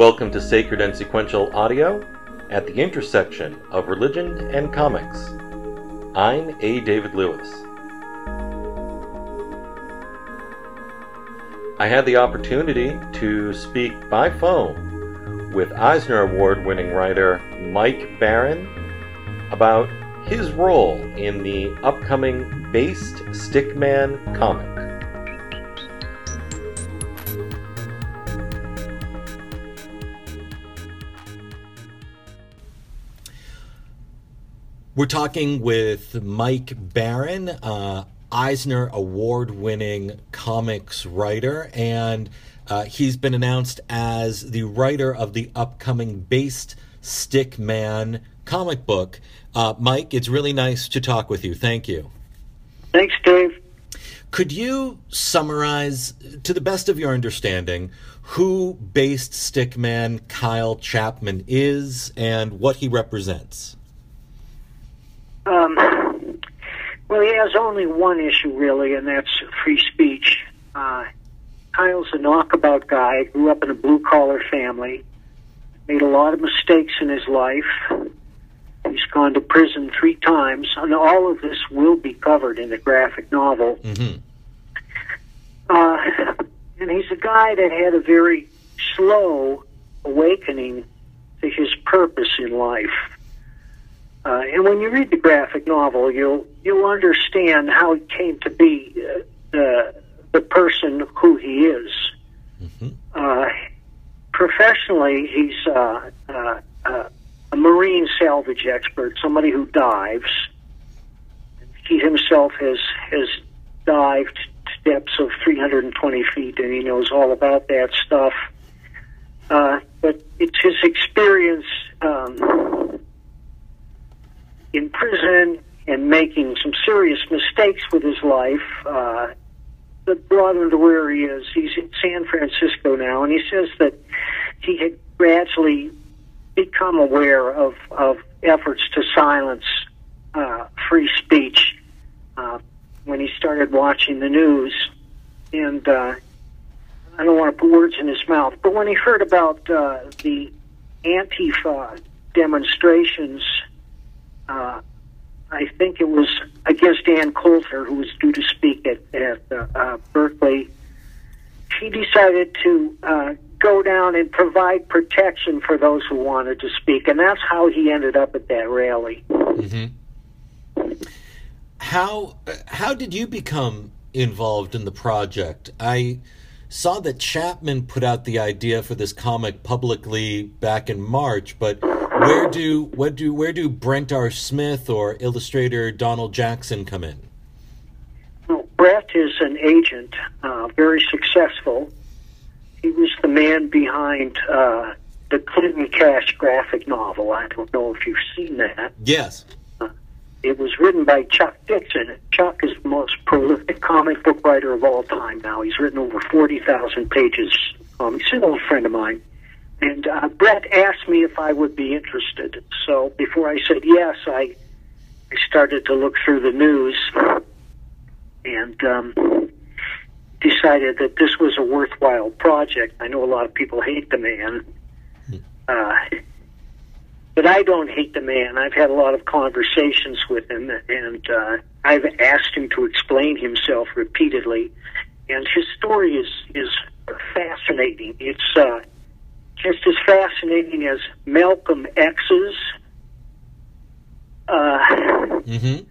Welcome to Sacred and Sequential Audio at the intersection of religion and comics. I'm A. David Lewis. I had the opportunity to speak by phone with Eisner Award winning writer Mike Baron about his role in the upcoming Based Stickman comic. We're talking with Mike Baron, uh, Eisner Award winning comics writer, and uh, he's been announced as the writer of the upcoming Based Stickman comic book. Uh, Mike, it's really nice to talk with you. Thank you. Thanks, Dave. Could you summarize, to the best of your understanding, who Based Stickman Kyle Chapman is and what he represents? Um, well, he has only one issue, really, and that's free speech. Uh, Kyle's a knockabout guy, grew up in a blue collar family, made a lot of mistakes in his life. He's gone to prison three times, and all of this will be covered in the graphic novel. Mm-hmm. Uh, and he's a guy that had a very slow awakening to his purpose in life. And when you read the graphic novel, you'll you'll understand how he came to be uh, uh, the person who he is. Mm-hmm. Uh, professionally, he's uh, uh, uh, a marine salvage expert, somebody who dives. He himself has has dived to depths of 320 feet, and he knows all about that stuff. Uh, but it's his experience. Um, in prison and making some serious mistakes with his life uh, that brought him to where he is. He's in San Francisco now, and he says that he had gradually become aware of, of efforts to silence uh, free speech uh, when he started watching the news. And uh, I don't want to put words in his mouth, but when he heard about uh, the Antifa demonstrations uh, I think it was against Ann Coulter, who was due to speak at, at uh, uh, Berkeley. He decided to uh, go down and provide protection for those who wanted to speak, and that's how he ended up at that rally. Mm-hmm. How how did you become involved in the project? I saw that Chapman put out the idea for this comic publicly back in March, but where do where do where do Brett R. Smith or illustrator Donald Jackson come in? Well, Brett is an agent, uh, very successful. He was the man behind uh, the Clinton Cash graphic novel. I don't know if you've seen that. Yes. Uh, it was written by Chuck Dixon. Chuck is the most prolific comic book writer of all time now. He's written over 40,000 pages. Um, he's an old friend of mine. And uh, Brett asked me if I would be interested. So before I said yes, I, I started to look through the news and um, decided that this was a worthwhile project. I know a lot of people hate the man, uh, but I don't hate the man. I've had a lot of conversations with him, and uh, I've asked him to explain himself repeatedly. And his story is is fascinating. It's uh, just as fascinating as Malcolm X's, uh, mm-hmm.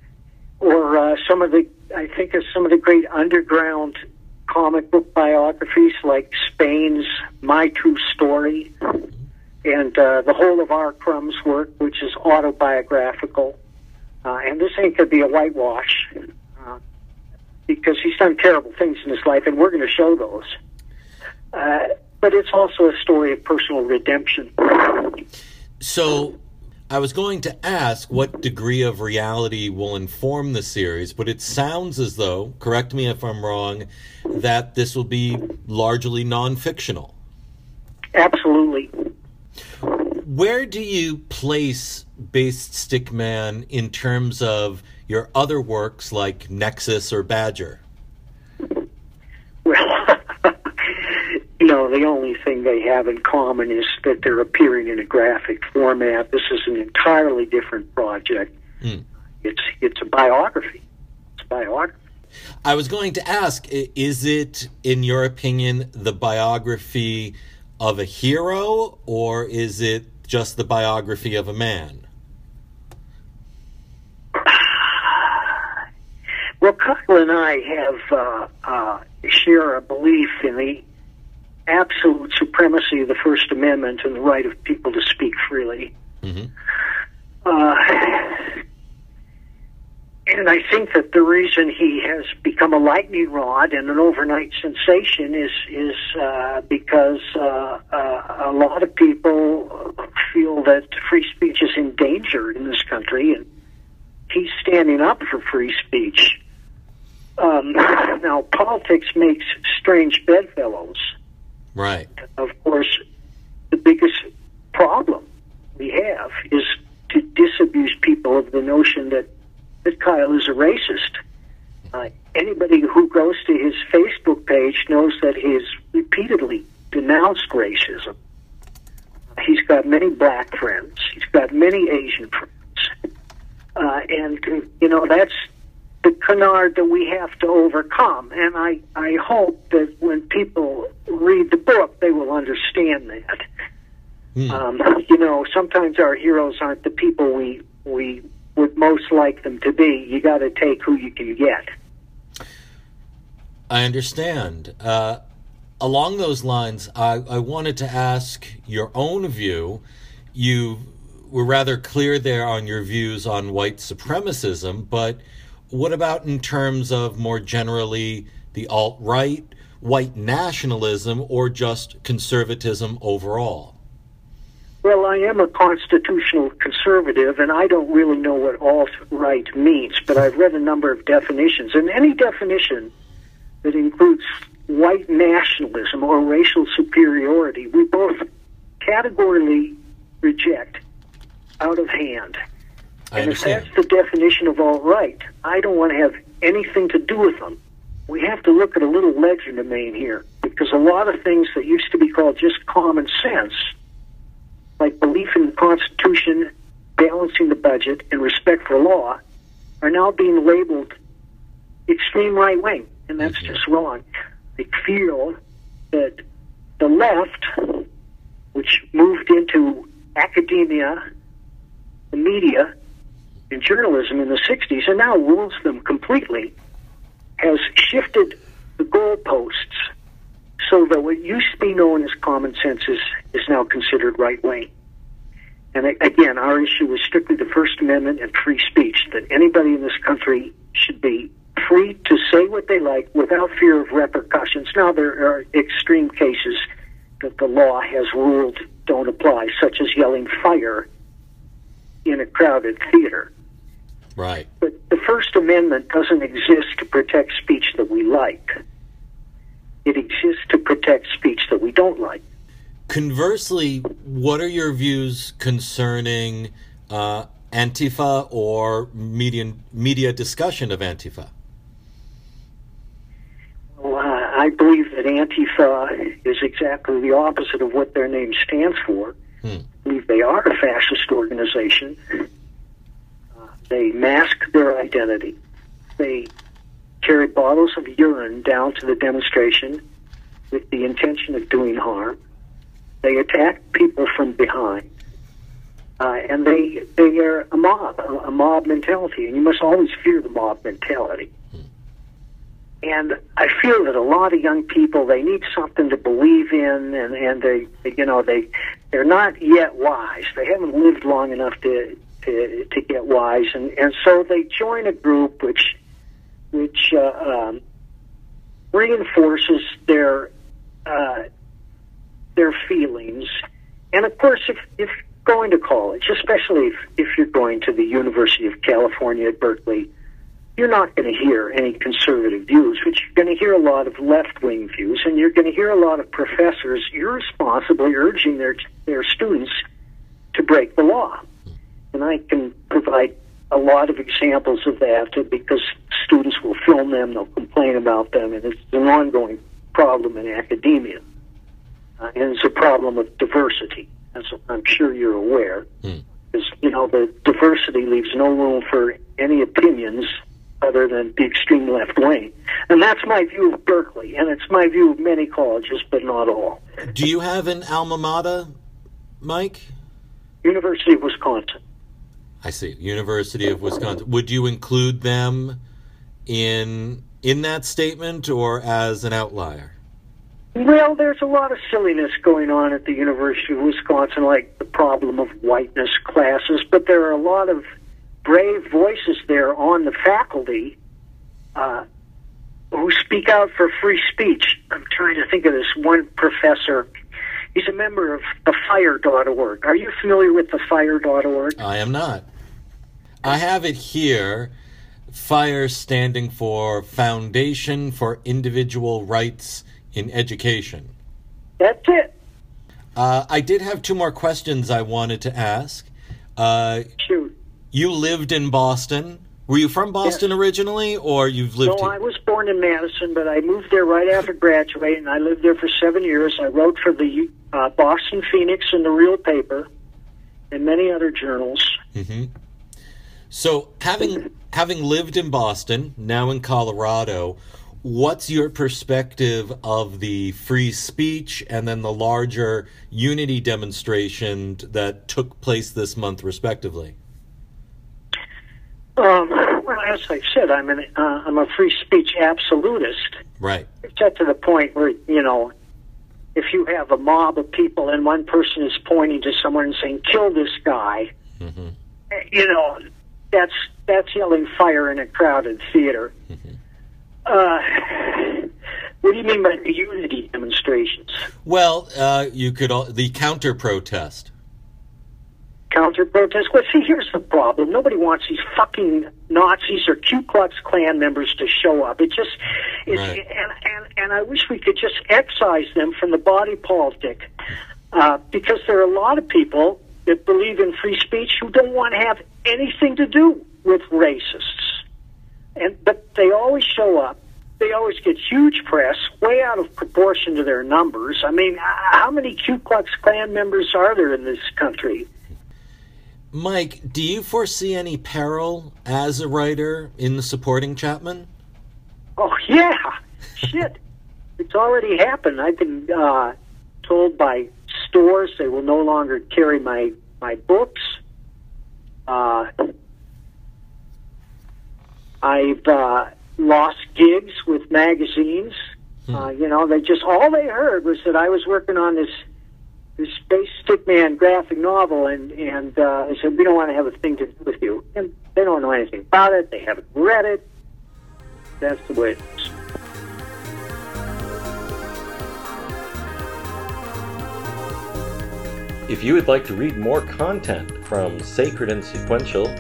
or uh, some of the I think of some of the great underground comic book biographies like Spain's My True Story, and uh, the whole of R. Crumb's work, which is autobiographical. Uh, and this ain't gonna be a whitewash uh, because he's done terrible things in his life, and we're going to show those. But it's also a story of personal redemption. So, I was going to ask what degree of reality will inform the series, but it sounds as though, correct me if I'm wrong, that this will be largely non fictional. Absolutely. Where do you place Based Stickman in terms of your other works like Nexus or Badger? Well, No, the only thing they have in common is that they're appearing in a graphic format. This is an entirely different project. Mm. It's it's a biography. It's a biography. I was going to ask is it, in your opinion, the biography of a hero, or is it just the biography of a man? Well, Kyle and I have uh, uh, share a belief in the absolute supremacy of the First Amendment and the right of people to speak freely. Mm-hmm. Uh, and I think that the reason he has become a lightning rod and an overnight sensation is is uh, because uh, uh, a lot of people feel that free speech is in danger in this country, and he's standing up for free speech. Um, now, politics makes strange bedfellows. Right. Of course, the biggest problem we have is to disabuse people of the notion that that Kyle is a racist. Uh, anybody who goes to his Facebook page knows that he has repeatedly denounced racism. He's got many black friends. He's got many Asian friends. Uh, and, you know, that's the canard that we have to overcome. And I, I hope that when people read the book, they will understand that. Mm. Um, you know, sometimes our heroes aren't the people we we would most like them to be. You got to take who you can get. I understand. Uh, along those lines, I, I wanted to ask your own view. You were rather clear there on your views on white supremacism, but what about in terms of more generally the alt right, white nationalism, or just conservatism overall? Well, I am a constitutional conservative, and I don't really know what alt right means, but I've read a number of definitions, and any definition that includes white nationalism or racial superiority, we both categorically reject out of hand. I and if that's the definition of alt right, I don't want to have anything to do with them. We have to look at a little legerdemain here, because a lot of things that used to be called just common sense like belief in the Constitution, balancing the budget, and respect for law, are now being labeled extreme right wing, and that's Mhm. just wrong. I feel that the left, which moved into academia, the media, and journalism in the 60s, and now rules them completely, has shifted the goalposts so that what used to be known as common sense is, is now considered right wing. And again, our issue is strictly the First Amendment and free speech, that anybody in this country should be free to say what they like without fear of repercussions. Now, there are extreme cases that the law has ruled don't apply, such as yelling fire in a crowded theater. Right. But the First Amendment doesn't exist to protect speech that we like. It exists to protect speech that we don't like. Conversely, what are your views concerning uh, Antifa or media, media discussion of Antifa? Well, uh, I believe that Antifa is exactly the opposite of what their name stands for. Hmm. I believe they are a fascist organization. They mask their identity. They carry bottles of urine down to the demonstration with the intention of doing harm. They attack people from behind. Uh, and they they are a mob, a, a mob mentality, and you must always fear the mob mentality. And I feel that a lot of young people they need something to believe in, and and they, they you know they they're not yet wise. They haven't lived long enough to to to get wise, and and so they join a group which which uh, um, reinforces their uh, their feelings. And of course, if if going to college, especially if if you're going to the University of California at Berkeley, you're not going to hear any conservative views, but you're going to hear a lot of left wing views, and you're going to hear a lot of professors irresponsibly urging their their students to break the law. And I can provide a lot of examples of that because students will film them, they'll complain about them, and it's an ongoing problem in academia. uh, and it's a problem of diversity, as I'm sure you're aware. Hmm. Because you know the diversity leaves no room for any opinions other than the extreme left wing, and that's my view of Berkeley, and it's my view of many colleges, but not all. Do you have an alma mater, Mike? University of Wisconsin. I see. University of Wisconsin. Would you include them in in that statement or as an outlier? Well, there's a lot of silliness going on at the University of Wisconsin, like the problem of whiteness classes, but there are a lot of brave voices there on the faculty uh, who speak out for free speech. I'm trying to think of this one professor. He's a member of the fire.org. Are you familiar with the fire.org? I am not. I have it here. FIRE standing for Foundation for Individual Rights in Education. That's it. Uh, I did have two more questions I wanted to ask. Uh, Shoot. you lived in Boston. Were you from Boston originally, or you've lived No, here? I was born in Madison, but I moved there right after graduating. I lived there for seven years. I wrote for the uh, Boston Phoenix and the Real Paper and many other journals. hmm So, having having lived in Boston, now in Colorado, what's your perspective of the free speech and then the larger unity demonstration that took place this month, respectively? Um, well, as I said, I'm an uh, I'm a free speech absolutist, Right. It got to the point where you know, if you have a mob of people and one person is pointing to someone and saying, Kill this guy you know, that's that's yelling fire in a crowded theater. Uh, what do you mean by the unity demonstrations? Well, uh, you could the counter protest. Counter protest? Well, see, here's the problem. Nobody wants these fucking Nazis or Ku Klux Klan members to show up. It just, it's, Right. and, and, and I wish we could just excise them from the body politic. Uh, because there are a lot of people that believe in free speech who don't want to have anything to do with racists. And, but they always show up. They always get huge press, way out of proportion to their numbers. I mean, how many Ku Klux Klan members are there in this country? Mike, do you foresee any peril as a writer in the supporting Chapman? Oh yeah, shit! It's already happened. I've been uh, told by stores they will no longer carry my my books. Uh, I've uh, lost gigs with magazines. Uh, you know, they just all they heard was that I was working on this Based Stickman graphic novel, and and uh, said we don't want to have a thing to do with you. And they don't know anything about it. They haven't read it. That's the way it is. If you would like to read more content from Sacred and Sequential,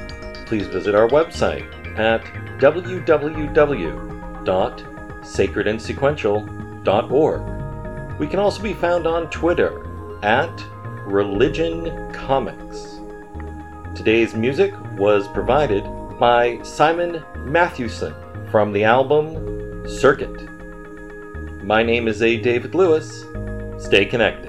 please visit our website at www.sacredandsequential.org. We can also be found on Twitter at Religion Comics. Today's music was provided by Simon Mathewson from the album Circuit. My name is A. David Lewis. Stay connected.